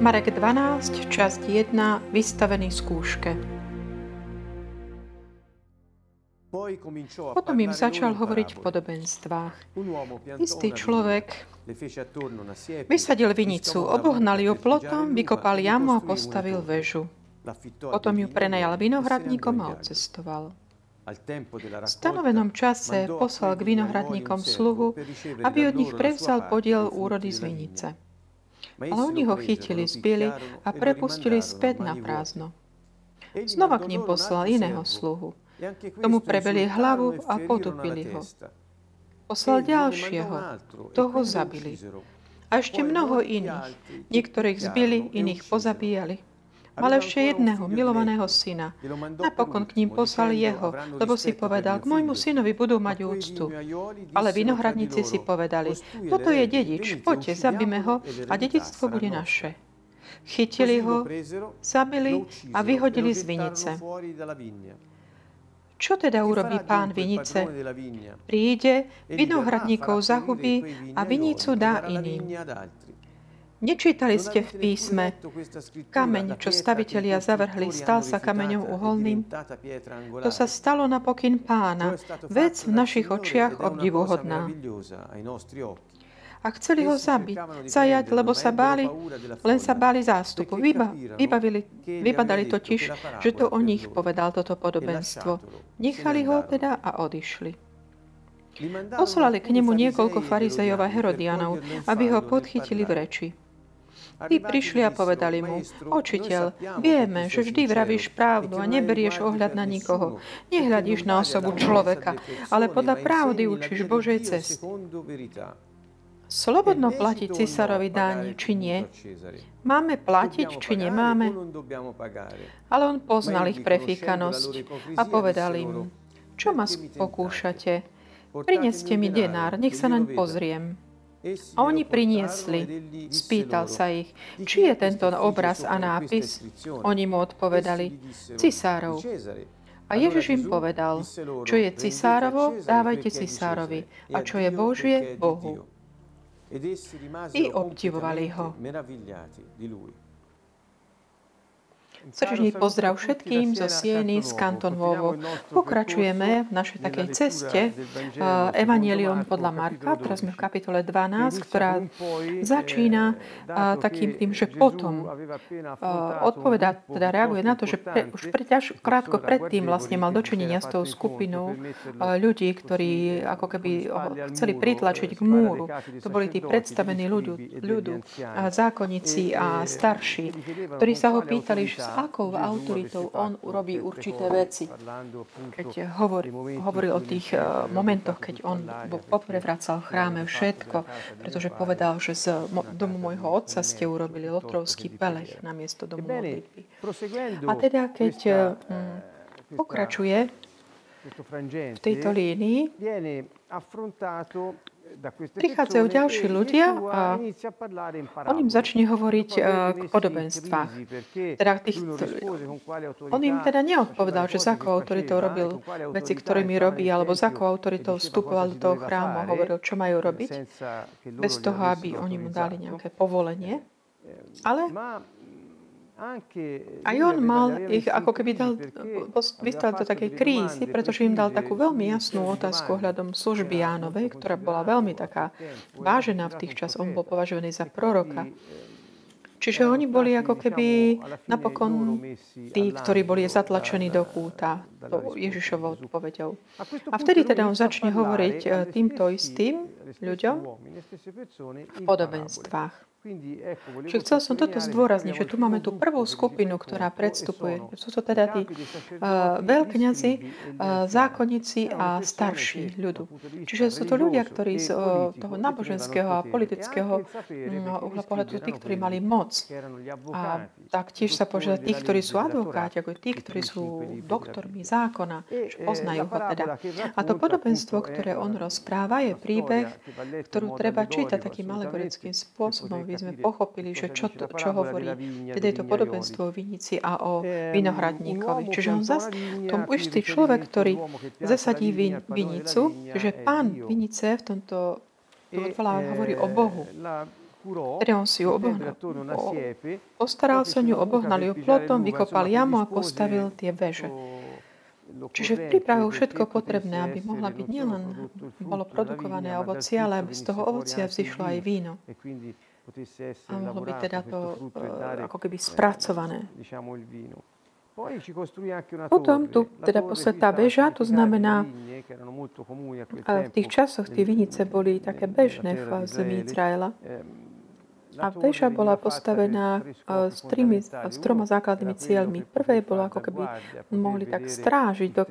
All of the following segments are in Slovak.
Marek 12, časť 1, vystavený skúške. Potom im začal hovoriť v podobenstvách. Istý človek vysadil vinicu, obohnal ju plotom, vykopal jamu a postavil väžu. Potom ju prenajal vinohradníkom a odcestoval. V stanovenom čase poslal k vinohradníkom sluhu, aby od nich prevzal podiel úrody z vinice. Ale oni ho chytili, zbili a prepustili späť na prázdno. Znova k ním poslal iného sluhu. Tomu prebeli hlavu a potupili ho. Poslal ďalšieho, toho zabili. A ešte mnoho iných. Niektorých zbili, iných pozabíjali. Mal ešte jedného milovaného syna. Napokon k ním poslal jeho, lebo si povedal, k môjmu synovi budú mať úctu. Ale vinohradníci si povedali, toto je dedič, poďte, zabíme ho a dedictvo bude naše. Chytili ho, zabili a vyhodili z vinice. Čo teda urobí pán vinice? Príde, vinohradníkov zahubí a vinicu dá iným. Nečítali ste v písme, kameň, čo stavitelia zavrhli, stal sa kameňom uholným? To sa stalo na pokyn pána, vec v našich očiach obdivuhodná. A chceli ho zabiť, zajať, lebo sa báli, len sa báli zástupu. Vyba, vybavili, vybadali totiž, že to o nich povedal toto podobenstvo. Nechali ho teda a odišli. Poslali k nemu niekoľko farizejov a herodianov, aby ho podchytili v reči. Tí prišli a povedali mu, učiteľ, vieme, že vždy vravíš pravdu a neberieš ohľad na nikoho. Nehľadíš na osobu človeka, ale podľa pravdy učíš Božej cesty. Slobodno platiť cisárovi dáň, či nie? Máme platiť, či nemáme? Ale on poznal ich prefíkanosť a povedal im, čo ma pokúšate? Prineste mi denár, nech sa naň pozriem. A oni priniesli. Spýtal sa ich, či je tento obraz a nápis. Oni mu odpovedali, cisárov. A Ježiš im povedal, čo je cisárovo, dávajte cisárovi, a čo je Božie, Bohu. I obdivovali ho. Srdečný pozdrav všetkým zo Sieny z Kantonvovo. Pokračujeme v našej takej ceste Evangelium podľa Marka. Teraz sme v kapitole 12, ktorá začína takým tým, že potom odpoveda, teda reaguje na to, že pre, už pre, až krátko predtým vlastne mal dočinenia s tou skupinou ľudí, ktorí ako keby chceli pritlačiť k múru. To boli tí predstavení ľudu, ľudu zákonníci a starší, ktorí sa ho pýtali, že akou autoritou on urobí určité veci. Keď hovorí, hovoril o tých uh, momentoch, keď on poprevracal chráme všetko, pretože povedal, že z domu môjho otca ste urobili lotrovský pelech na miesto domu modlitby. A teda, keď uh, pokračuje v tejto línii, prichádzajú ďalší ľudia a on im začne hovoriť uh, k podobenstvách. Teda tých, on im teda neodpovedal, že za akou autoritou robil veci, ktorými robí, alebo za akou autoritou vstupoval do toho chrámu a hovoril, čo majú robiť, bez toho, aby oni mu dali nejaké povolenie. Ale aj on mal ich, ako keby dal, vystal do takej krízy, pretože im dal takú veľmi jasnú otázku ohľadom služby Jánovej, ktorá bola veľmi taká vážená v tých časoch. On bol považovaný za proroka. Čiže oni boli ako keby napokon tí, ktorí boli zatlačení do kúta, Ježišovou odpovedou. A vtedy teda on začne hovoriť e, týmto istým ľuďom v podobenstvách. Čiže chcel som toto zdôrazniť, že tu máme tú prvú skupinu, ktorá predstupuje. Sú to teda tí uh, veľkňazi, uh, zákonníci a starší ľudu. Čiže sú to ľudia, ktorí z uh, toho náboženského a politického uh, uhla pohľadu, tí, ktorí mali moc. A taktiež sa požiada tých, ktorí sú advokáti, ako tí, ktorí sú doktormi zákona, poznajú ho teda. A to podobenstvo, ktoré on rozpráva, je príbeh, ktorú treba čítať takým alegorickým spôsobom aby sme pochopili, že čo, to, čo hovorí. Teda je to podobenstvo o vinici a o vinohradníkovi. Čiže on zas, tom istý človek, ktorý zasadí vin, vinicu, že pán vinice v tomto hovorí o Bohu. Tedy on si ju obohnal, postaral sa ňu, obohnal ju plotom, vykopal jamu a postavil tie veže. Čiže pripravil všetko potrebné, aby mohla byť nielen bolo produkované ovocie, ale aby z toho ovocia vzýšlo aj víno. A mohlo byť teda to uh, ako keby spracované. Potom tu teda posvetá väža, to znamená, v tých časoch tie vinice boli také bežné v zemi Izraela. A väža bola postavená s, trimi, s troma základnými cieľmi. Prvé bolo ako keby mohli tak strážiť, dok,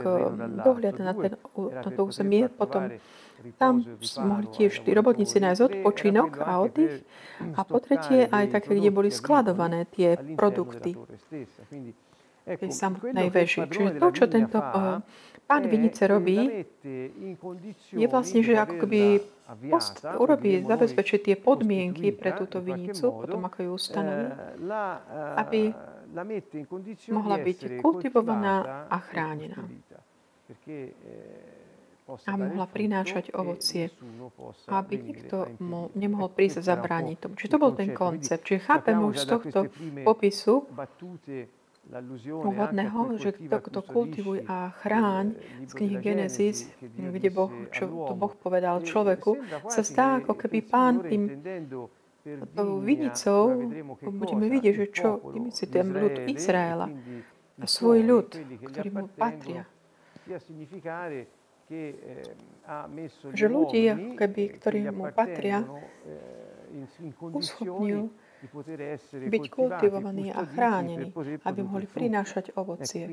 dohľad na, ten, na to územie, potom tam mohli tiež tí robotníci nájsť odpočinok a oddych. A po tretie aj také, kde boli skladované tie produkty tej samotnej veži. Čiže to, čo tento uh, pán Vinice robí, je vlastne, že ako keby post, urobí, zabezpečí tie podmienky pre túto vinicu, potom ako ju ustanoví, aby mohla byť kultivovaná a chránená a mohla prinášať ovocie, aby nikto mo, nemohol prísť a zabrániť tomu. Čiže to bol ten koncept. Čiže chápeme už z tohto popisu, pôvodného, že kto, kto kultivuj a chráň z knihy Genesis, kde boh, čo to Boh povedal človeku, sa zdá, ako keby pán tým tou vinicou, budeme vidieť, že čo tým myslí ten ľud Izraela a svoj ľud, ktorý mu patria. Že ľudia, keby, ktorí mu patria, uschopňujú byť kultivovaní a chránení, aby mohli prinášať ovocie.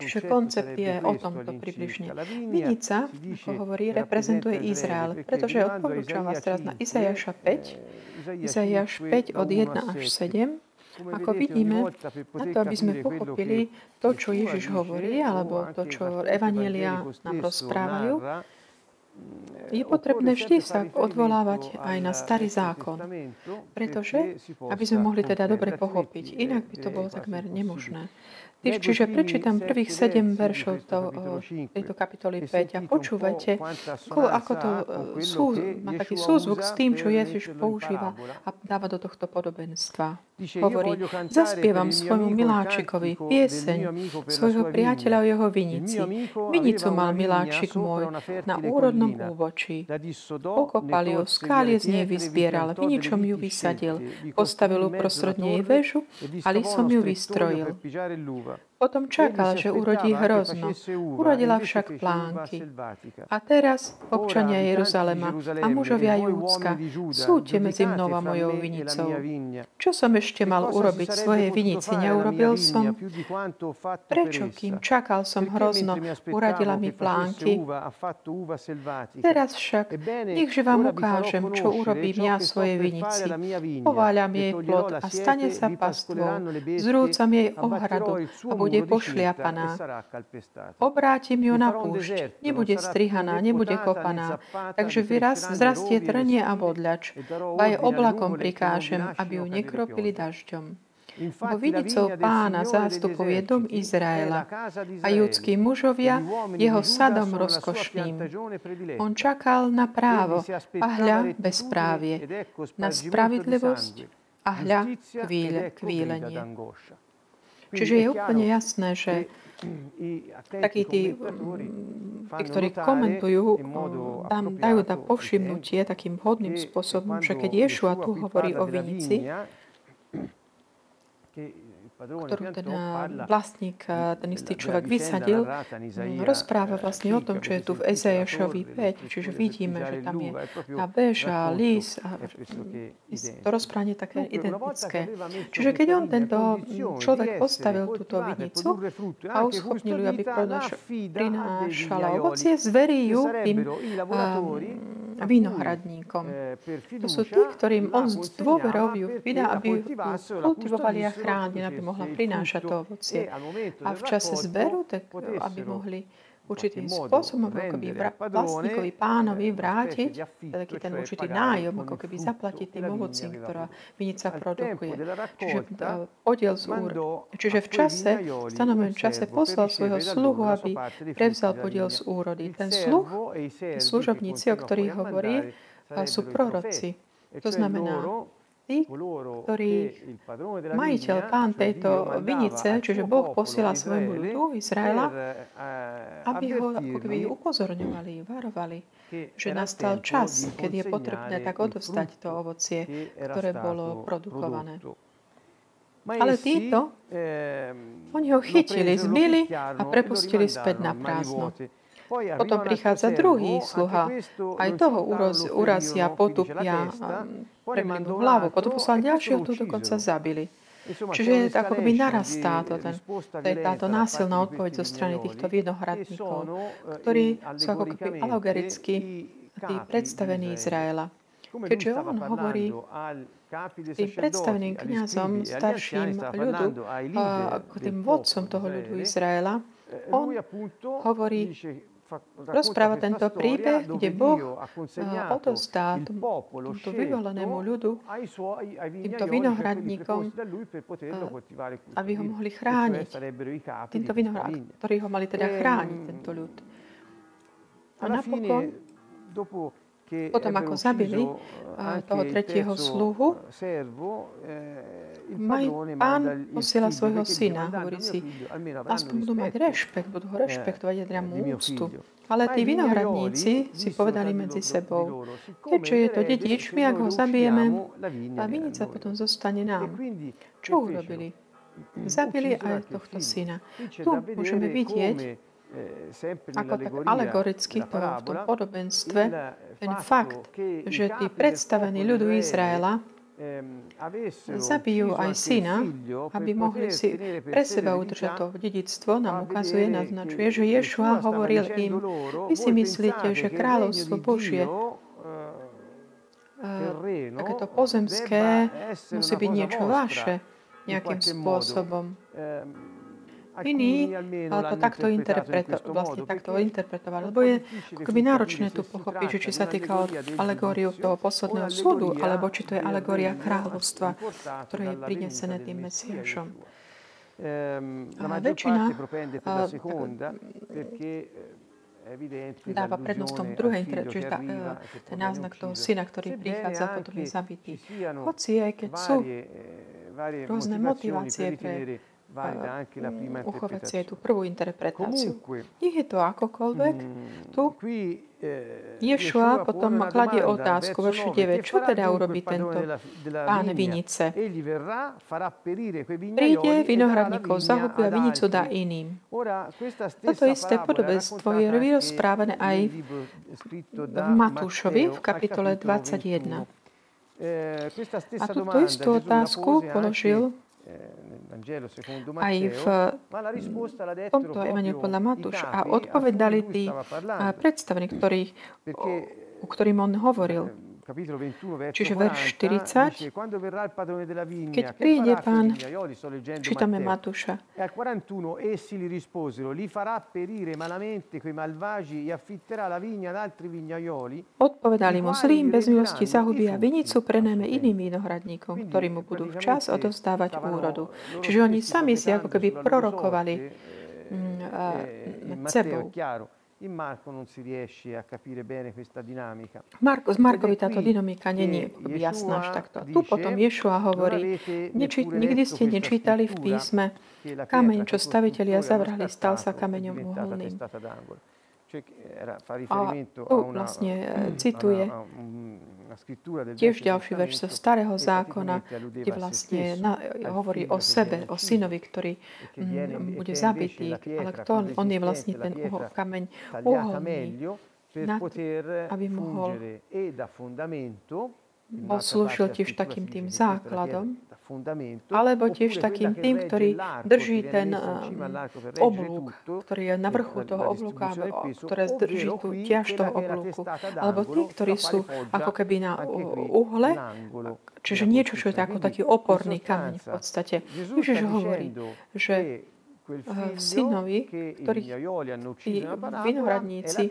Čiže koncept je o tomto približne. Vinica, ako hovorí, reprezentuje Izrael, pretože odporúčam vás teraz na Izajaša 5, Izajaš 5 od 1 až 7, ako vidíme, na to, aby sme pochopili to, čo Ježiš hovorí, alebo to, čo Evanielia nám rozprávajú, je potrebné vždy sa odvolávať aj na starý zákon, pretože, aby sme mohli teda dobre pochopiť, inak by to bolo takmer nemožné. Čiže prečítam prvých sedem veršov to, tejto kapitoly 5 a počúvajte, ako, ako to sú, má taký súzvuk s tým, čo Ježiš používa a dáva do tohto podobenstva. Hovorí, zaspievam svojmu miláčikovi pieseň svojho priateľa o jeho vinici. Vinicu mal miláčik môj na úrodnom úvočí. Pokopal ju, skálie z nej vyzbieral, viničom ju vysadil, postavil uprostred nej väžu a lisom ju vystrojil. да. Potom čakal, že urodí hrozno. Urodila však plánky. A teraz, občania Jeruzalema a mužovia Júcka, súďte medzi mnou a mojou vinicou. Čo som ešte mal urobiť svojej vinici, neurobil som? Prečo, kým čakal som hrozno, uradila mi plánky? Teraz však, nechže vám ukážem, čo urobím ja svojej vinici. Pováľam jej plod a stane sa pastvou. Zrúcam jej ohradu a bude bude pošliapaná. Obrátim ju na púšť. Nebude strihaná, nebude kopaná. Takže vyraz zrastie trnie a bodľač. Ba je oblakom prikážem, aby ju nekropili dažďom. Bo vidicou pána zástupov je dom Izraela a judskí mužovia jeho sadom rozkošným. On čakal na právo a hľa bezprávie, na spravidlivosť a hľa kvílenie. Čiže je úplne jasné, že takí tí, tí ktorí komentujú, tam dajú na povšimnutie takým vhodným spôsobom, že keď Ješua tu hovorí o vinici, ktorú ten vlastník, ten istý človek vysadil, rozpráva vlastne o tom, čo je tu v Ezejašovi 5. Čiže vidíme, že tam je tá beža, lis a to rozprávanie také identické. Čiže keď on tento človek postavil túto vinicu a uschopnil ju, aby prinášala ovocie, zverí ju tým vinohradníkom. To sú tí, ktorým on s dôverou ju vydá, aby kultivovali a chránili, aby mohla prinášať to ovocie. A v čase zberu, tak aby mohli určitým spôsobom ako keby vlastníkovi pánovi vrátiť taký ten určitý nájom, ako keby zaplatiť tým ovocím, ktorá vinica produkuje. Čiže podiel z úr. Čiže v čase, v stanovenom čase poslal svojho sluhu, aby prevzal podiel z úrody. Ten sluh, služobníci, o ktorých hovorí, sú proroci. To znamená, tí, ktorí majiteľ, pán tejto vinice, čiže Boh posiela svojmu ľudu Izraela, aby ho ako keby upozorňovali, varovali, že nastal čas, keď je potrebné tak odovzdať to ovocie, ktoré bolo produkované. Ale títo, oni ho chytili, zbili a prepustili späť na prázdno. Potom prichádza druhý sluha. Aj toho urazia, potupia, preminú hlavu. Potom poslal ďalšieho, tu dokonca zabili. Čiže ako keby narastá to, ten, táto násilná odpoveď zo strany týchto vinohradníkov, ktorí sú ako keby alogericky tí predstavení Izraela. Keďže on hovorí tým predstaveným kniazom, starším ľudu, ako tým vodcom toho ľudu Izraela, on hovorí rozpráva tento príbeh, kde Boh odovzdá tomuto vyvolenému ľudu, týmto vinohradníkom, aby ho mohli chrániť. Týmto vinohradníkom, ktorí ho mali teda chrániť, tento ľud. A napokon, potom ako zabili toho tretieho sluhu, maj, pán posiela svojho syna. Hovorí si, aspoň budú mať rešpekt, budú ho rešpektovať, jadria mu úctu. Ale tí vinohradníci si povedali medzi sebou, keďže je to dedič, my ak ho zabijeme, a vinica potom zostane nám. Čo urobili? Zabili aj tohto syna. Tu môžeme vidieť, ako tak alegoricky to v tom podobenstve, ten fakt, že tí predstavení ľudu Izraela zabijú aj syna, aby mohli si pre seba udržať to dedictvo, nám ukazuje, naznačuje, že Ješua hovoril im, vy si myslíte, že kráľovstvo Božie takéto pozemské musí byť niečo vaše nejakým spôsobom. Iní to takto interpreto, vlastne takto interpretovali, lebo je akoby náročné tu pochopiť, že či sa týka alegóriu toho posledného súdu, alebo či to je alegória kráľovstva, ktoré je prinesené tým Mesiašom. A väčšina dáva prednosť tomu druhej čiže tá, ten náznak toho syna, ktorý prichádza, potom je zabitý. Hoci aj keď sú rôzne motivácie pre uchovať si aj tú prvú interpretáciu. Nech je to akokoľvek, mm, tu eh, Ješua potom kladie otázku, veršu 9, čo teda urobí tento pán vinice? Príde, vinohradníkov zahubí a vinicu dá iným. Toto isté podobenstvo je vyrozprávané aj v Matúšovi v kapitole 21. Eh, a túto istú otázku položil aj v tomto Evangeliu podľa Matúša. A odpovedali tí predstavení, ktorých, o ktorým on hovoril. Čiže verš 40, keď príde pán, čítame Matúša. E al 41 essi li risposero, li farà perire malamente quei malvagi e affitterà la vigna ad altri vignaioli. Odpovedali mu, zlým bez milosti zahubia vinicu prenajme iným vinohradníkom, ktorí mu budú včas odovzdávať úrodu. Čiže oni sami si ako keby prorokovali mm, nad sebou. In Marco non si riesce a capire bene questa dinamica. Marko, z Markovi táto dynamika není jasná až takto. Tu potom Ješua hovorí, neči, nikdy ste nečítali v písme, kameň, čo stavitelia zavrhli, stal sa kameňom uholným. A tu vlastne eh, cituje. tiež ďalší verš zo Starého zákona, kde vlastne na, hovorí o sebe, o synovi, ktorý m, bude zabitý, ale kto, on je vlastne ten uho, kameň uholný, aby mohol poslúžil tiež takým tým základom, alebo tiež takým tým, ktorý drží ten oblúk, ktorý je na vrchu toho oblúka, ktoré drží tú ťaž toho oblúku. Alebo tí, ktorí sú ako keby na uhle, čiže niečo, čo je ako taký oporný kameň v podstate. Ježiš hovorí, že v synovi, ktorých vinohradníci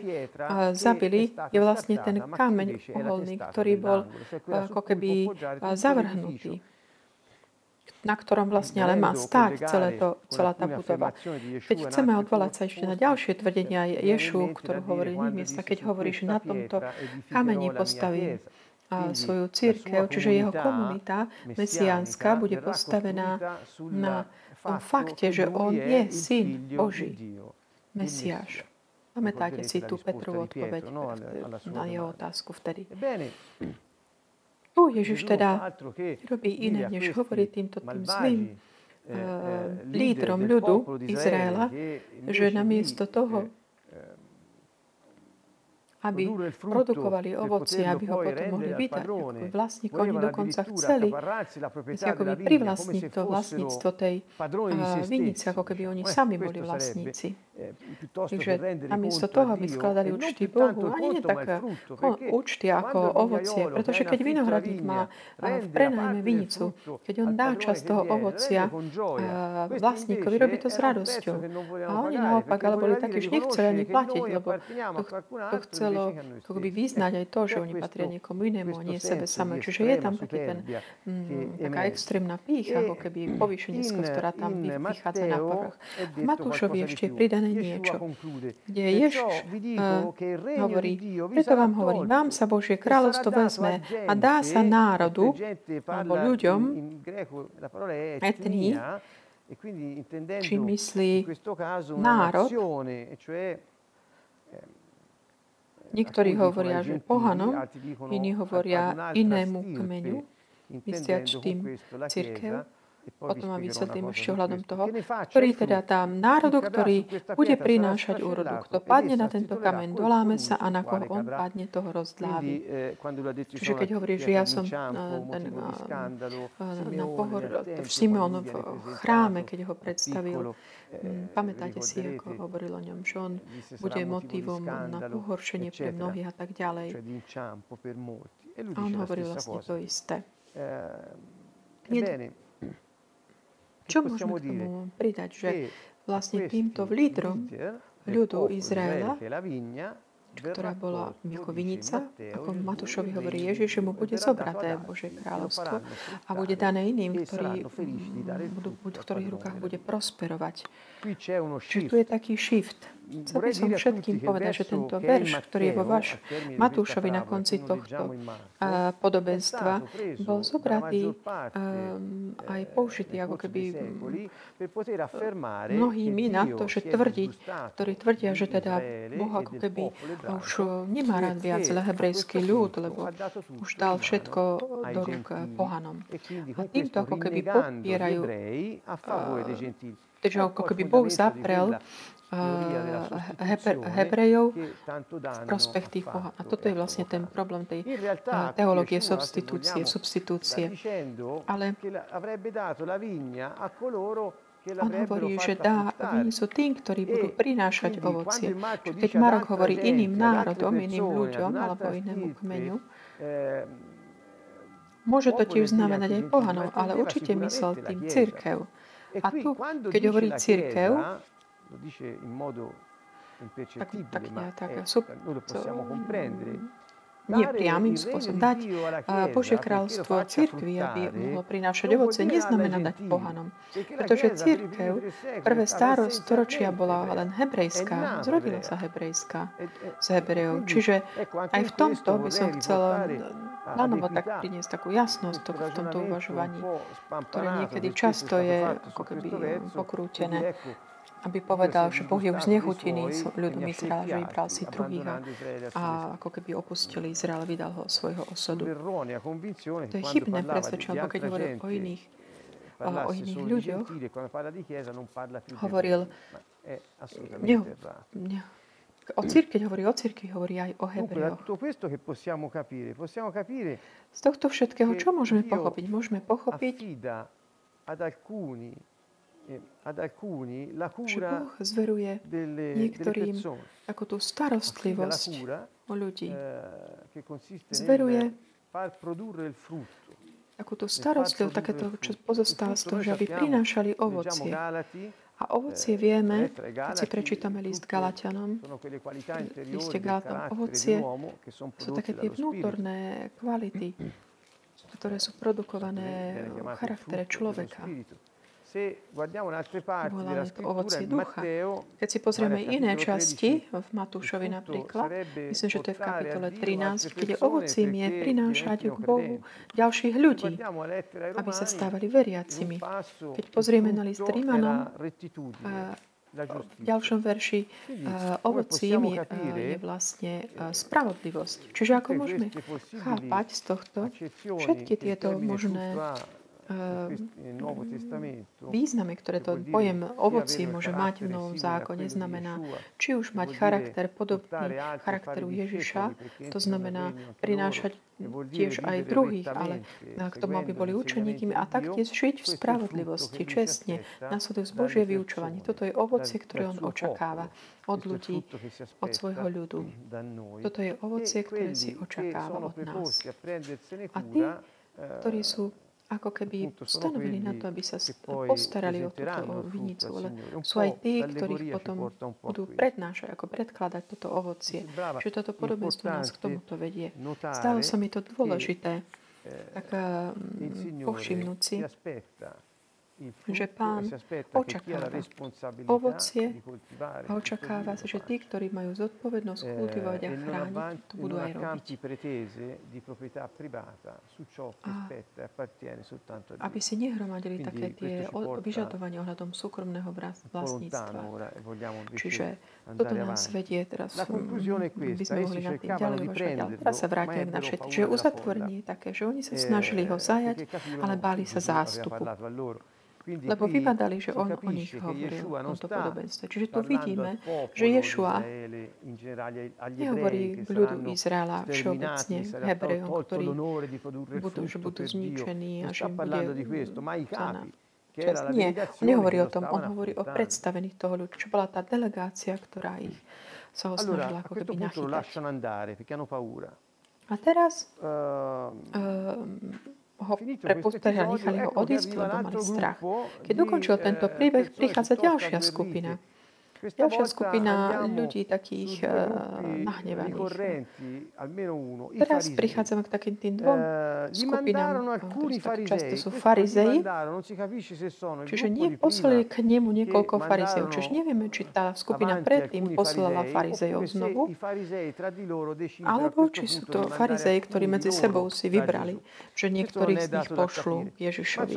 zabili, je vlastne ten kameň uholný, ktorý bol ako keby zavrhnutý na ktorom vlastne ale má stáť celé to, celá tá budova. Keď chceme odvolať sa ešte na ďalšie tvrdenia Ješu, ktorú hovorí miesta, keď hovorí, že na tomto kameni postaví svoju církev, čiže jeho komunita mesiánska bude postavená na tom fakte, že on je syn Boží, Mesiáš. Pamätáte si tú Petrovú odpoveď na jeho otázku vtedy. Tu Ježiš teda robí iné, než hovorí týmto tým zlým uh, lídrom ľudu Izraela, že namiesto toho, aby produkovali ovocie, aby ho potom mohli vydať. Vlastník oni dokonca chceli si ako by privlastniť to vlastníctvo tej uh, vinice, ako keby oni sami boli vlastníci. Takže namiesto toho, aby skladali účty Bohu, ani nie tak účty ako ovocie, pretože keď vinohradník má v prenajme vinicu, keď on dá časť toho ovocia vlastníkovi, robí to s radosťou. A oni naopak, ale boli takí, že nechceli ani platiť, lebo to, to chcel chcelo ako by vyznať aj to, že oni patria niekomu inému a nie sebe samé. Čiže je tam taký ten, mm, taká extrémna pícha, ako keby povýšenická, ktorá tam vychádza na povrch. Matúšovi ešte je pridané niečo, kde Ježiš uh, hovorí, preto vám hovorím, vám sa Božie kráľovstvo vezme a dá sa národu, alebo ľuďom, etní, či myslí národ, Niektorí hovoria, že pohanom, iní hovoria inému kmeňu, mysliač tým církev. Potom vám vysvetlím ešte ohľadom toho, ktorý teda tam národu, ktorý bude prinášať úrodu. Kto padne na tento kameň, doláme sa a na koho on padne, toho rozdlávi. Čiže keď hovorí, že ja som ten, na pohor, Simon v chráme, keď ho predstavil, pamätáte si, ako hovoril o ňom, že on bude motivom na pohoršenie pre mnohých a tak ďalej. A on hovoril vlastne to isté. Jed, čo k tomu pridať, že vlastne týmto lídrom ľudu Izraela, ktorá bola ako vinica, ako Matúšovi hovorí Ježiš, že mu bude zobraté Božie kráľovstvo a bude dané iným, ktorí budú, v ktorých rukách bude prosperovať. Čiže tu je taký shift Chcel by som všetkým povedať, že tento verš, ktorý je vo vaš Matúšovi na konci tohto podobenstva, bol zobratý um, aj použitý ako keby mnohými na to, že tvrdiť, ktorí tvrdia, že teda Boh ako keby už nemá rád viac hebrejský ľud, lebo už dal všetko do rúk pohanom. A týmto ako keby popierajú, takže ako keby Boh zaprel Hebrejov v prospech tých pohán. A toto je vlastne ten problém tej teológie substitúcie, substitúcie. Ale on hovorí, že dá vinicu tým, ktorí budú prinášať ovocie. Keď Marok hovorí iným národom, iným ľuďom alebo inému kmeňu, môže to tiež znamenať aj pohanov, ale určite myslel tým církev. A tu, keď hovorí církev, lo dice in modo impercettibile, ma tak, è, super, noi lo possiamo comprendere, nie priamým spôsobom. Dať Božie kráľstvo církvi, aby mohlo prinášať ovoce, neznamená dať pohanom. Pretože církev prvé stáro storočia bola len hebrejská, zrodila sa hebrejská z Hebrejov. Čiže aj v tomto by som chcela na novo tak priniesť takú jasnosť v tomto uvažovaní, ktoré niekedy často je ako keby pokrútené aby povedal, že Boh je už znechutený ľudom Izraela, že vybral si druhých a, ako keby opustil Izrael, vydal ho svojho osudu. To je chybné presvedčenie, keď hovoril o iných, o, o iných ľuďoch, hovoril, neho, ne, o církev, hovorí o církvi, hovorí aj o Hebrejoch. Z tohto všetkého, čo môžeme pochopiť? Môžeme pochopiť, la cura Boh zveruje niektorým ako tú starostlivosť o ľudí. Eh, zveruje ako tú starostlivosť, takéto, čo pozostáva z toho, že aby prinášali ovocie. A ovocie eh, vieme, keď si prečítame list Galatianom, liste Galatom, ovocie sú také tie vnútorné kvality, ktoré sú produkované v charaktere človeka. Voláme to ovocie ducha. Keď si pozrieme iné časti, v Matúšovi napríklad, myslím, že to je v kapitole 13, kde ovocím je prinášať k Bohu ďalších ľudí, aby sa stávali veriacimi. Keď pozrieme na list Rímanom, v ďalšom verši ovocím je, je vlastne spravodlivosť. Čiže ako môžeme chápať z tohto všetky tieto možné Ehm, významy, ktoré to pojem ovoci môže mať v Novom zákone, znamená, či už mať charakter podobný charakteru Ježiša, to znamená prinášať tiež aj druhých, ale k tomu, aby boli učeníkmi a taktiež žiť v spravodlivosti, čestne, nasledujúc Božie vyučovanie. Toto je ovocie, ktoré on očakáva od ľudí, od svojho ľudu. Toto je ovocie, ktoré si očakáva od nás. A tí, ktorí sú ako keby stanovili na to, aby sa postarali o túto vinicu. Ale sú aj tí, ktorých potom budú prednášať, ako predkladať toto ovocie. Čiže toto podobenstvo nás k tomuto vedie. Stalo sa mi to dôležité, eh, tak povšimnúť si, že pán očakáva ovocie a očakáva sa, že tí, ktorí majú zodpovednosť eh, kultivovať a chrániť, to budú aj robiť. A aby si nehromadili také tie vyžadovania ohľadom súkromného vlastníctva. Čiže toto nás vedie teraz, mm, by sme mohli na tým ďalej uvažovať. Ale teraz sa vrátim k našej. Čiže uzatvorenie je také, že oni sa eh, snažili ho zajať, ale báli sa zástupu. Lebo vypadali, že on o nich hovoril v tomto podobenstve. Čiže tu vidíme, že Ješua nehovorí k ľudu Izraela všeobecne, Hebrejom, ktorí budú, že budú zničení a že bude čas. Nie, on nehovorí o tom, on hovorí o predstavených toho ľudu, čo bola tá delegácia, ktorá ich sa ho snažila ako keby nachytať. A teraz uh, ho prepustili a nechali ho odísť, lebo mali strach. Keď ukončil tento príbeh, prichádza ďalšia skupina. Ďalšia skupina ľudí takých nahnevaných. Teraz prichádzame k takým tým dvom skupinám, ktorí často sú farizei. Čiže nie poslali k nemu niekoľko farizejov. Čiže nevieme, či tá skupina predtým poslala farizejov znovu, alebo či sú to farizei, ktorí medzi sebou si vybrali, že niektorých z nich pošlu Ježišovi.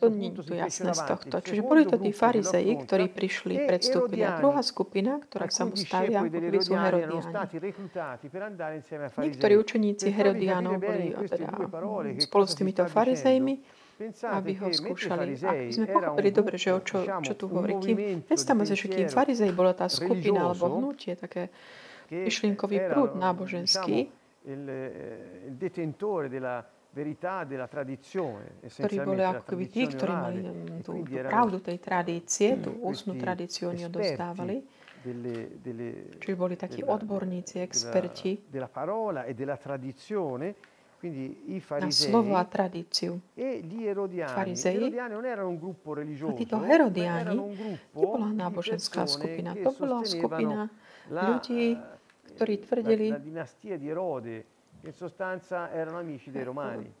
To nie je jasné z tohto. Čiže boli to tí farizei, ktorí prišli prišli, predstúpili. A druhá skupina, ktorá sa mu stavia, boli sú Herodiani. Niektorí učeníci Herodiánov boli teda, spolu s týmito farizejmi, aby ho skúšali. Ak sme pochopili dobre, že o čo, čo tu hovorí. Kým, predstavme sa, že kým farizej bola tá skupina alebo hnutie, také myšlienkový prúd náboženský, della della. Ktorí boli ako keby tí, ktorí mali tú, tú pravdu tej tradície, tú ústnu tradíciu oni odostávali. Delle, delle, Čiže boli takí odborníci, experti della, della parola e della tradizione, quindi i farisei, na slovo a tradíciu. E gli erodiani, farizei, erodiani non erano un gruppo religioso, a títo herodiani nebola náboženská skupina, to bola skupina ľudí, ktorí tvrdili, la, la dinastia di Erode,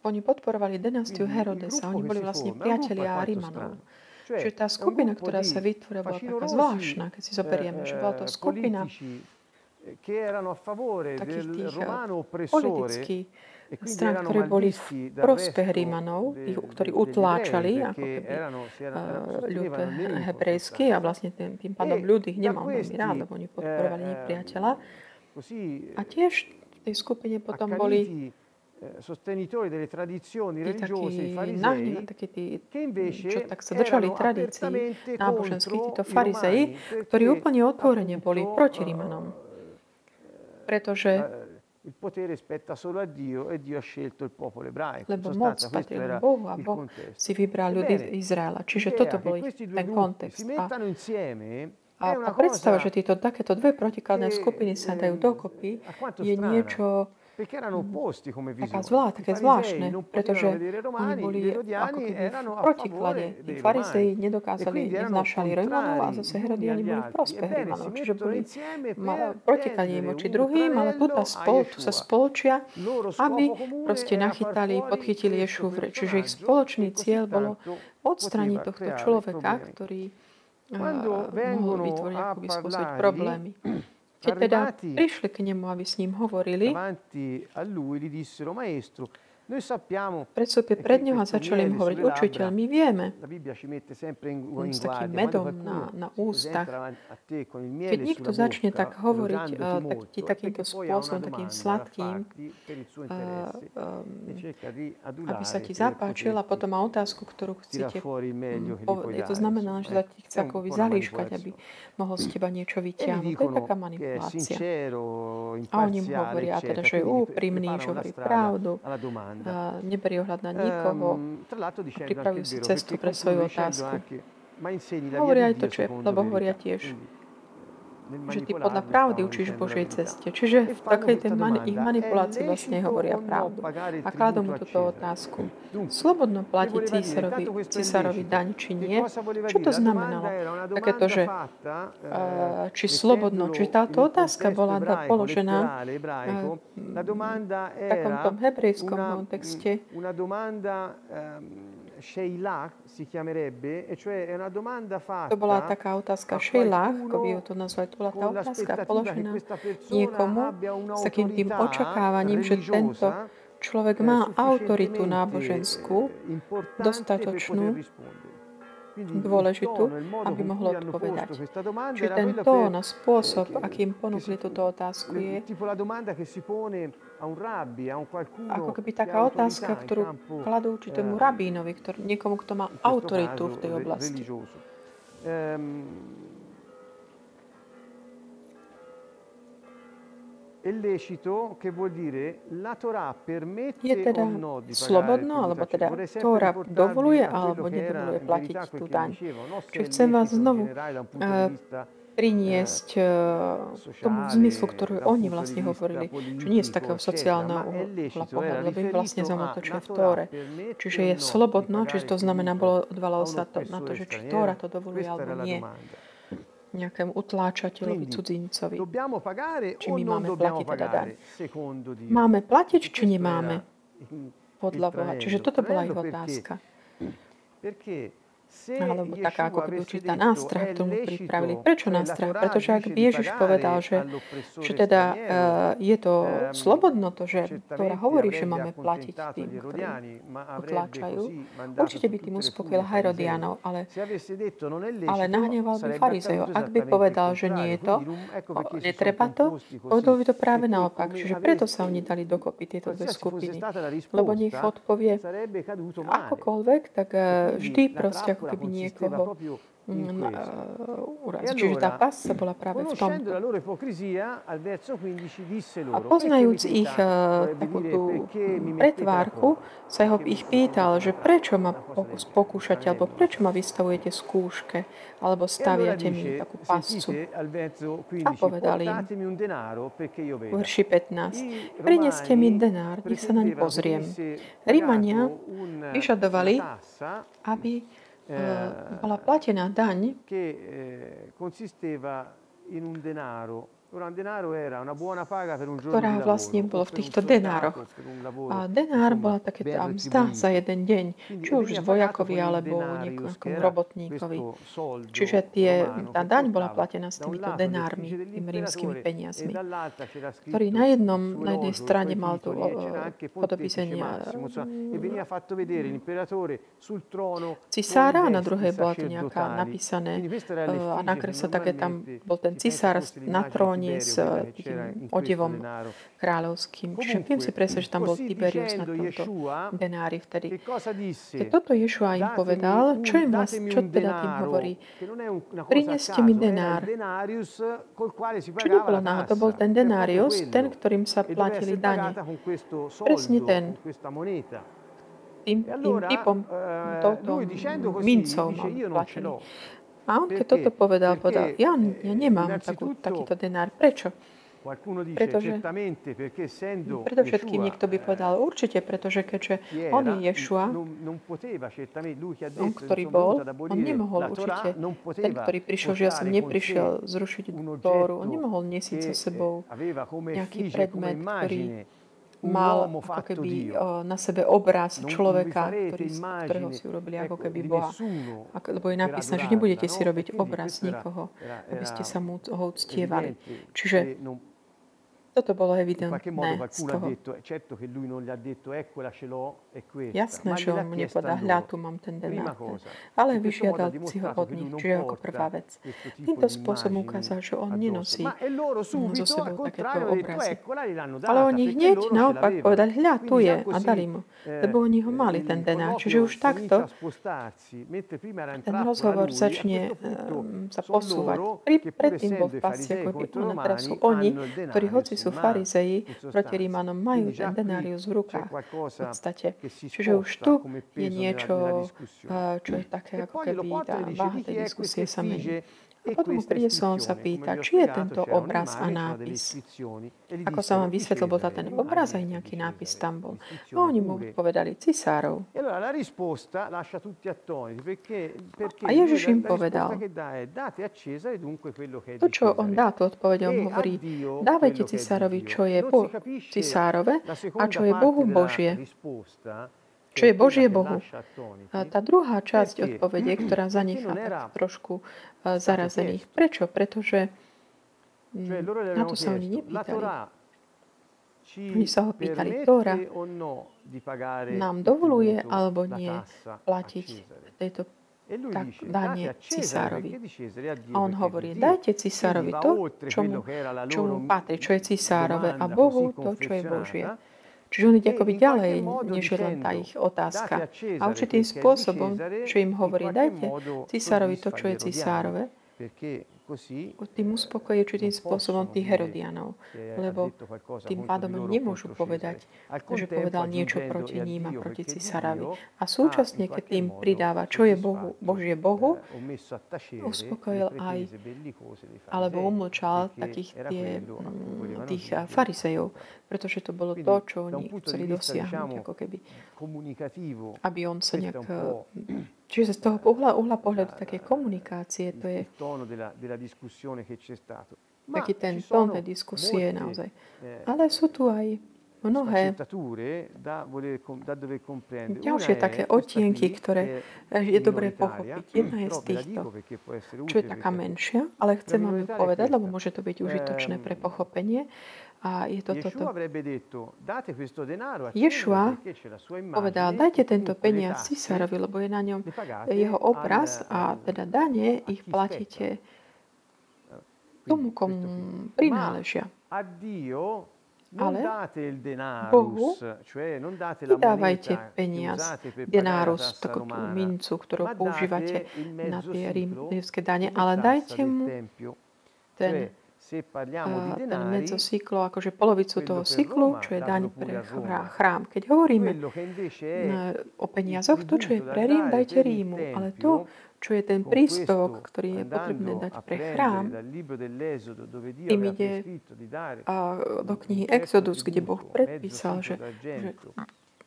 Oni podporovali dynastiu Herodesa, oni boli vlastne priatelia Rímanov. Čiže tá skupina, ktorá sa vytvorila, bola taká zvláštna, keď si zoberieme, že bola to skupina favore del romano oppressore strán, ktoré boli v prospech Rímanov, ktorí utláčali ako keby ľud hebrejský a vlastne tým, tým pádom ľud ich nemal veľmi rád, lebo oni podporovali nepriateľa. A tiež tej skupine potom boli eh, sostenitori delle tradizioni religiose, i farisei, tí, che invece čo tak sa držali tradícií náboženských, títo farizei, ktorí úplne otvorene boli proti Rímanom. Pretože il potere spetta solo a Dio e Dio ha scelto il popolo ebraico. Lebo moc patrí len Bohu a Boh si vybral ľudí Izraela. Čiže toto bol ten kontext. A a, a predstava, že títo takéto dve protikladné skupiny sa dajú dokopy, je niečo mm, taká zvlá, také zvláštne, pretože oni boli ako keby v protiklade. Tí farizei nedokázali, nevnášali Rimanov a zase Herodiani boli v prospech Rimanov. Čiže boli protikladní voči druhým, ale tu, spol, tu sa spoločia, aby proste nachytali, podchytili Ješu. Čiže ich spoločný cieľ bolo odstraniť tohto človeka, ktorý mohol vytvoriť akoby spôsobiť problémy. Keď teda prišli k nemu, aby s ním hovorili, Predstúpil pred ňou a začali im hovoriť, učiteľ, my vieme. On hm, s takým medom na, na ústach. Keď niekto začne tak hovoriť eh, tak, ti takýmto spôsobom, takým sladkým, aby sa ti zapáčil a potom má otázku, ktorú chcete mm, Je To znamená, že sa ti chce ako vyzalíškať, aby mohol z teba niečo vyťahnuť. To je taká manipulácia. A oni mu hovoria, teda, že je úprimný, že hovorí pravdu a neberie ohľad na nikoho a pripravujú si cestu pre svoju otázku. Hovoria aj to, čo je, lebo hovoria tiež že ty podľa pravdy učíš Božej ceste. Čiže v takej tej mani- ich manipulácii vlastne hovoria pravdu. A kladú mu túto otázku. Slobodno platí císarovi, císarovi daň či nie? Čo to znamenalo? Takéto, že eh, či slobodno, či táto otázka bola položená eh, v takomto hebrejskom kontexte. To bola taká otázka Sheila, ako by ju to nazvali. To bola tá otázka položená niekomu s takým tým očakávaním, že tento človek má autoritu náboženskú, dostatočnú, dôležitú, aby mohlo odpovedať. Čiže ten tón a spôsob, akým ponúkli túto otázku, je ako keby taká otázka, ktorú kladú určitému rabínovi, ktorý, niekomu, kto má autoritu v tej oblasti. je teda slobodno, alebo teda Tóra dovoluje alebo nedovoluje platiť tú daň. Čiže chcem vás znovu priniesť uh, tomu zmyslu, ktorý oni vlastne hovorili, čo nie je z takého sociálneho uhla pohľadu, lebo im vlastne zamotočia v Tóre. Čiže je slobodno, čiže to znamená, bolo odvalalo sa to, na to, že či Tóra to dovoluje alebo nie nejakému utláčateľovi, cudzincovi. Či my máme platiť teda daň. Máme platiť, či nemáme? Podľa Boha. Čiže toto bola ich otázka. Perché alebo taká ako keby určitá nástrah, ktorú mu pripravili. Prečo nástrah? Pretože ak by Ježiš povedal, že, že teda uh, je to slobodno to, že Tóra hovorí, že máme platiť tým, ktorí otláčajú, určite by tým uspokojil Herodianov, ale, ale nahneval by farizejov. Ak by povedal, že nie je to, netreba to, povedal by to práve naopak. Čiže preto sa oni dali dokopy tieto dve skupiny. Lebo nich odpovie akokoľvek, tak eh, vždy proste keby niekoho mm. Eh, čiže tá pasa bola práve v tom. A poznajúc ich uh, takú tú pretvárku, sa ho ich pýtal, že prečo ma pokúšate, alebo prečo ma vystavujete skúške, alebo staviate mi takú pascu. A povedali im, verši 15, prineste mi denár, nech sa naň pozriem. Rímania vyžadovali, aby Eh, alla placina ad anni che eh, consisteva in un denaro ktorá vlastne bola v týchto denároch. A denár bola takéto mzda za jeden deň, či už vojakovi alebo nejakom robotníkovi. Čiže tie, tá daň bola platená s týmito denármi, tými rímskymi peniazmi, ktorý na, jednom, na jednej strane mal tu eh, podobizenia cisára, na druhej bola to nejaká napísané a nakreslo také tam bol ten cisár na tróne porovnaní s tým odevom kráľovským. Čiže viem si presne, že tam bol Tiberius na tomto denári vtedy. Keď toto Ješua im povedal, čo, im vlast, čo teda tým hovorí? Prineste mi denár. Čo nebolo na to bol ten denárius, ten, ktorým sa platili dane. Presne ten tým, tým typom, touto mincov mám platený. A on keď toto povedal, povedal, ja, ja nemám takú, takýto denár. Prečo? Pretože, predovšetkým niekto by povedal určite, pretože keďže on je Ješua, on, ktorý bol, on nemohol určite, ten, ktorý prišiel, že ja som neprišiel zrušiť Tóru, on nemohol nesiť so sebou nejaký predmet, ktorý mal ako keby na sebe obraz človeka, ktorý, ktorého si urobili ako keby Boha. Lebo je napísané, že nebudete si robiť obraz nikoho, aby ste sa mu ho uctievali. Čiže toto bolo evidentné z toho. Jasné, že on mu nepovedal, hľa, tu mám ten denár. Ale vyžiadal si ho od nich, čiže ako prvá vec. Týmto spôsobom ukázal, že on nenosí so sebou takéto obrazy. Ale oni hneď naopak povedali, hľa, tu je a dali mu. Lebo oni ho mali, ten denár. Čiže už takto ten rozhovor začne sa posúvať. Predtým bol v pasti, ako teraz sú oni, ktorí hoci sú farizeji proti Rímanom, majú ten denárius v rukách v podstate. Čiže už tu je niečo, čo je také ako keby tá váha tej diskusie sa mení. A potom príde som sa pýta, či je tento obraz a nápis. Ako sa vám vysvetlil, bol ten obraz aj nejaký nápis tam bol. No oni mu povedali cisárov. A Ježiš im povedal, to, čo on dá, to odpoveď, on hovorí, dávajte cisárovi, čo je po cisárove a čo je Bohu Božie čo je Božie Bohu. A tá druhá časť odpovede, ktorá zanechá tak trošku zarazených. Prečo? Pretože mm, na to sa oni nepýtali. Oni sa ho pýtali, Tóra nám dovoluje alebo nie platiť tejto tak danie cisárovi. A on hovorí, dajte cisárovi to, čo mu, čo mu patrí, čo je cisárove a Bohu to, čo je Božie. Čiže on ide akoby ďalej, než je len tá ich otázka. A určitým spôsobom, čo im hovorí, dajte cisárovi to, čo je cisárove, tým uspokojí určitým spôsobom tých Herodianov, lebo tým pádom nemôžu povedať, že povedal niečo proti ním a proti cisárovi. A súčasne, keď tým pridáva, čo je Bohu, Božie Bohu, uspokojil aj, alebo umlčal takých tie, mm, tých farisejov, pretože to bolo to, čo oni chceli dosiahnuť, ako keby, aby on sa nejak Čiže z toho uhla, uhla pohľadu také komunikácie, to je taký ten tón tej diskusie naozaj. Ale sú tu aj mnohé ďalšie také odtienky, ktoré je dobré pochopiť. Jedna je z týchto, čo je taká menšia, ale chcem vám ju povedať, lebo môže to byť užitočné pre pochopenie. A je to toto. Ješua povedal, dajte tento peniaz cisárovi, lebo je na ňom jeho obraz a teda dane ich platíte tomu, komu prináležia. Ale Bohu nedávajte peniaz, denárus, takú tú mincu, ktorú používate na tie rímske dane, ale dajte mu ten ten medzocyklo, akože polovicu toho cyklu, čo je daň pre chrám. Keď hovoríme o peniazoch, to, čo je pre Rím, dajte Rímu. Ale to, čo je ten príspevok, ktorý je potrebné dať pre chrám, tým ide do knihy Exodus, kde Boh predpísal, že, že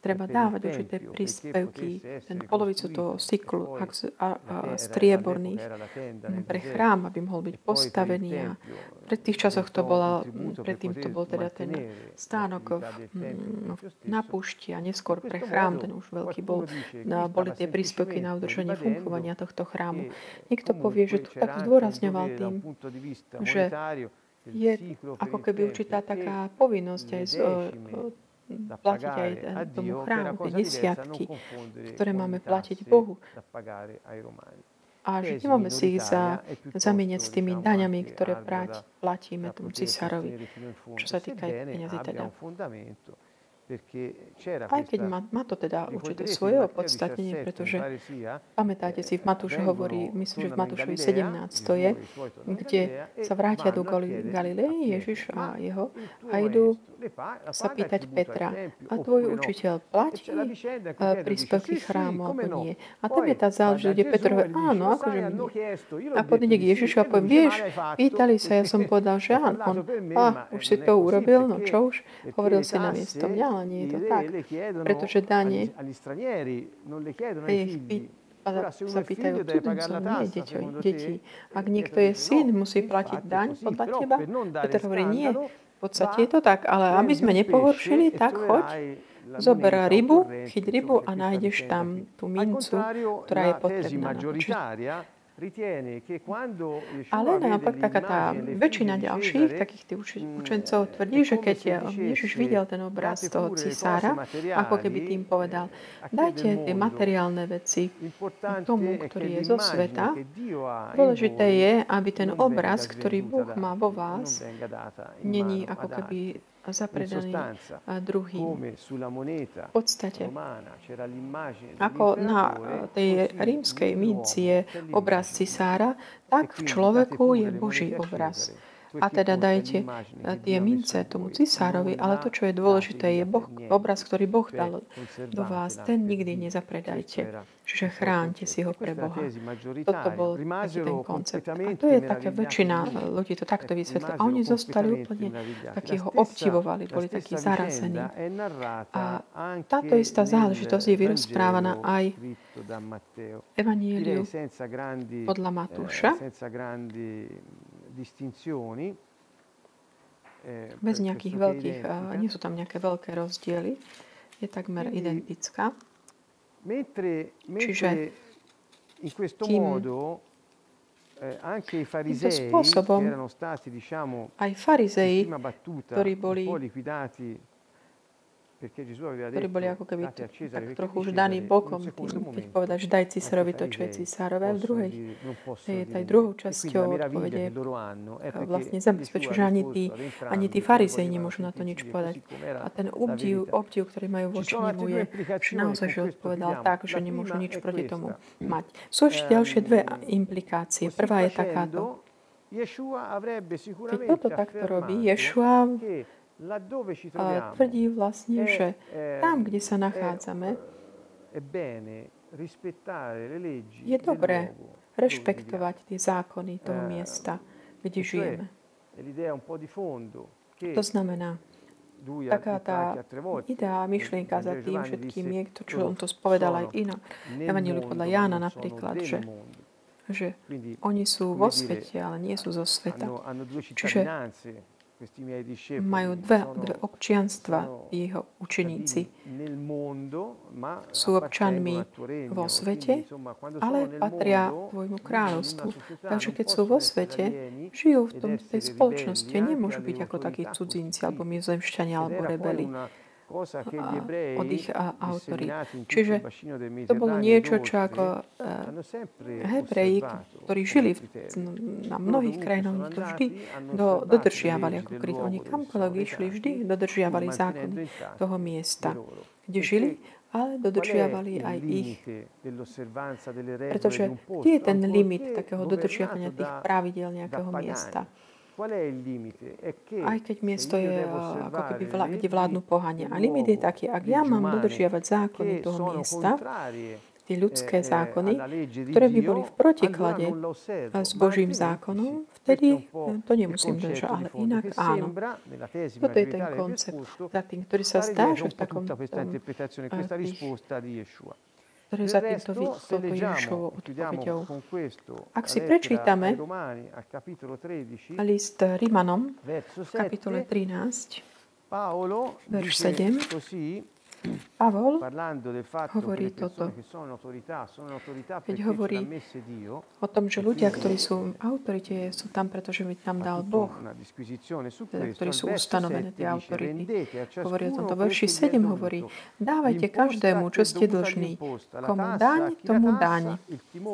treba dávať určité príspevky, ten polovicu toho cyklu a, a, a strieborných pre chrám, aby mohol byť postavený. A pred tých časoch to bola, predtým to bol teda ten stánok v, na púšti a neskôr pre chrám, ten už veľký bol, no, boli tie príspevky na udržanie fungovania tohto chrámu. Niekto povie, že to tak zdôrazňoval tým, že je ako keby určitá taká povinnosť aj z, platiť aj tomu chrámu, tie desiatky, ktoré máme platiť Bohu. A že nemáme si ich za, zamieňať s tými daňami, ktoré platíme tomu cisárovi, čo sa týka aj peniazy teda. Aj keď má, má to teda určité svoje opodstatnenie, pretože pamätáte si, v Matúši hovorí, myslím, že v Matúšovi 17 to je, kde sa vrátia do Galilei Ježiš a jeho a idú sa pýtať Petra, a tvoj učiteľ platí príspevky chrámu alebo nie? A tam je tá záležitosť, kde Petr hovorí, áno, akože nie. A potom ide k Ježišu a povie, vieš, pýtali sa, ja som povedal, že áno. On, a už si to urobil, no čo už? Hovoril si na miesto mňa, ale nie je to tak. Pretože dane ich sa pýtajú cudzincov, nie deťo, deti. Ak niekto je syn, musí platiť daň podľa teba? Peter hovorí, nie. V podstate je to tak, ale aby sme nepohoršili, tak choď, zober rybu, chyť rybu a nájdeš tam tú mincu, ktorá je potrebná. Ale naopak taká tá väčšina ďalších takých tých učencov tvrdí, že keď Ježiš videl ten obraz toho cisára, ako keby tým povedal, dajte tie materiálne veci tomu, ktorý je zo sveta. Dôležité je, aby ten obraz, ktorý Boh má vo vás, není ako keby zapredaný druhým. V podstate, ako na tej rímskej minci je obraz cisára, tak v človeku je Boží obraz a teda dajte tie mince tomu cisárovi, ale to, čo je dôležité, je boh, obraz, ktorý Boh dal do vás, ten nikdy nezapredajte. Čiže chránte si ho pre Boha. Toto bol taký ten koncept. A to je také väčšina ľudí to takto vysvetľa. A oni zostali úplne takí ho obdivovali, boli takí zarazení. A táto istá záležitosť je vyrozprávaná aj Evangeliu podľa Matúša. Eh, Bez nejakých veľkých, nie sú tam nejaké veľké rozdiely. Je takmer identická. Čiže in questo modo eh, anche i farisei spôsobom, che erano stati diciamo aj farizei, ktorí boli ktorí boli ako keby tak trochu už daní bokom, tým, keď povedal, že daj císarovi to, čo je císarové. V druhej, tej, druhou časťou odpovede vlastne zabezpečuje, že ani tí, ani tí farizei nemôžu na to nič povedať. A ten obdiv, obdiv ktorý majú voči nemu je, že naozaj, že odpovedal tak, že nemôžu nič proti tomu mať. Sú ešte ďalšie dve implikácie. Prvá je takáto. Keď toto takto robí, Ješua tvrdí vlastne, že tam, kde sa nachádzame, je dobré rešpektovať tie zákony toho eh, miesta, kde žijeme. To znamená, taká tá idea, myšlienka za tým všetkým je to, čo on to spovedal aj inak. Evangeliu podľa Jána napríklad, že že oni sú vo svete, ale nie sú zo sveta. Čiže majú dve, dve občianstva jeho učeníci. Sú občanmi vo svete, ale patria tvojmu kráľovstvu. Takže keď sú vo svete, žijú v tom, tej spoločnosti, nemôžu byť ako takí cudzinci, alebo mimozemšťania, alebo rebeli od ich autorít. Čiže to bolo niečo, čo ako Hebreji, ktorí žili v, na mnohých krajinách, to vždy do, dodržiavali, ako keď oni kamkoľvek išli, vždy dodržiavali zákony toho miesta, kde žili ale dodržiavali aj ich. Pretože kde je ten limit takého dodržiavania tých pravidel nejakého miesta? Aj keď miesto je ako keby vlá, kde vládnu pohania. A limit je taký, ak ja mám dodržiavať zákony toho miesta, tie ľudské zákony, ktoré by boli v protiklade s Božím zákonom, vtedy to nemusím dodržať, ale inak áno. Toto je ten koncept, ktorý sa zdá, že v takom ktoré za týmto toto Ježišovou odpovedou. Ak si prečítame list Rímanom v kapitole 13, verš 7, Pavol hovorí toto, keď hovorí o tom, že ľudia, ktorí sú v autorite, sú tam, pretože mi tam dal Boh, teda, ktorí sú ustanovené tie autority. Hovorí o tomto. Verši 7 hovorí, dávajte každému, čo ste dlžní. Komu daň, tomu daň.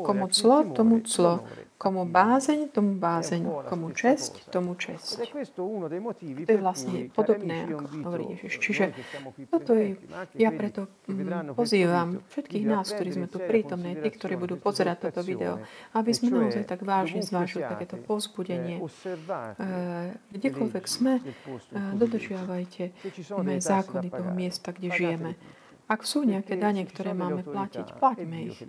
Komu clo, tomu clo Komu bázeň, tomu bázeň. Komu česť, tomu česť. To je vlastne podobné, ako hovorí Ježiš. Čiže toto je, ja preto mm, pozývam všetkých nás, ktorí sme tu prítomní, tí, ktorí budú pozerať toto video, aby sme naozaj tak vážne zvážili takéto pozbudenie. Eh, kdekoľvek sme, eh, dodržiavajte zákony toho miesta, kde žijeme. Ak sú nejaké dane, ktoré máme platiť, plaťme ich.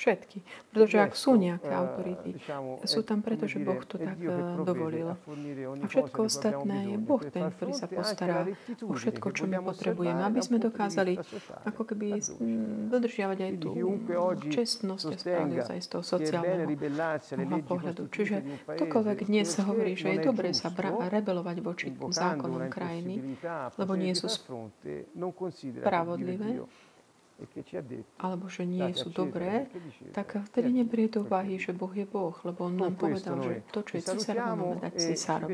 Všetky. Pretože ak sú nejaké autority, sú tam preto, že Boh to tak dovolil. A všetko ostatné je Boh ten, ktorý sa postará o všetko, čo my potrebujeme, aby sme dokázali ako keby dodržiavať aj tú čestnosť a spravodlivosť aj z toho sociálneho pohľadu. Čiže ktokoľvek dnes sa hovorí, že je dobré sa rebelovať voči zákonom krajiny, lebo nie sú spravodlivé, alebo že nie sú dobré, tak vtedy neberie do úvahy, že Boh je Boh, lebo On nám povedal, že to, čo je cisárom, máme dať cisárom.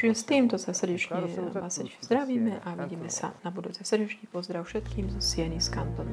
Čiže s týmto sa srdečne vás zdravíme a vidíme sa na budúce. Srdečný pozdrav všetkým zo Sieny z Kanton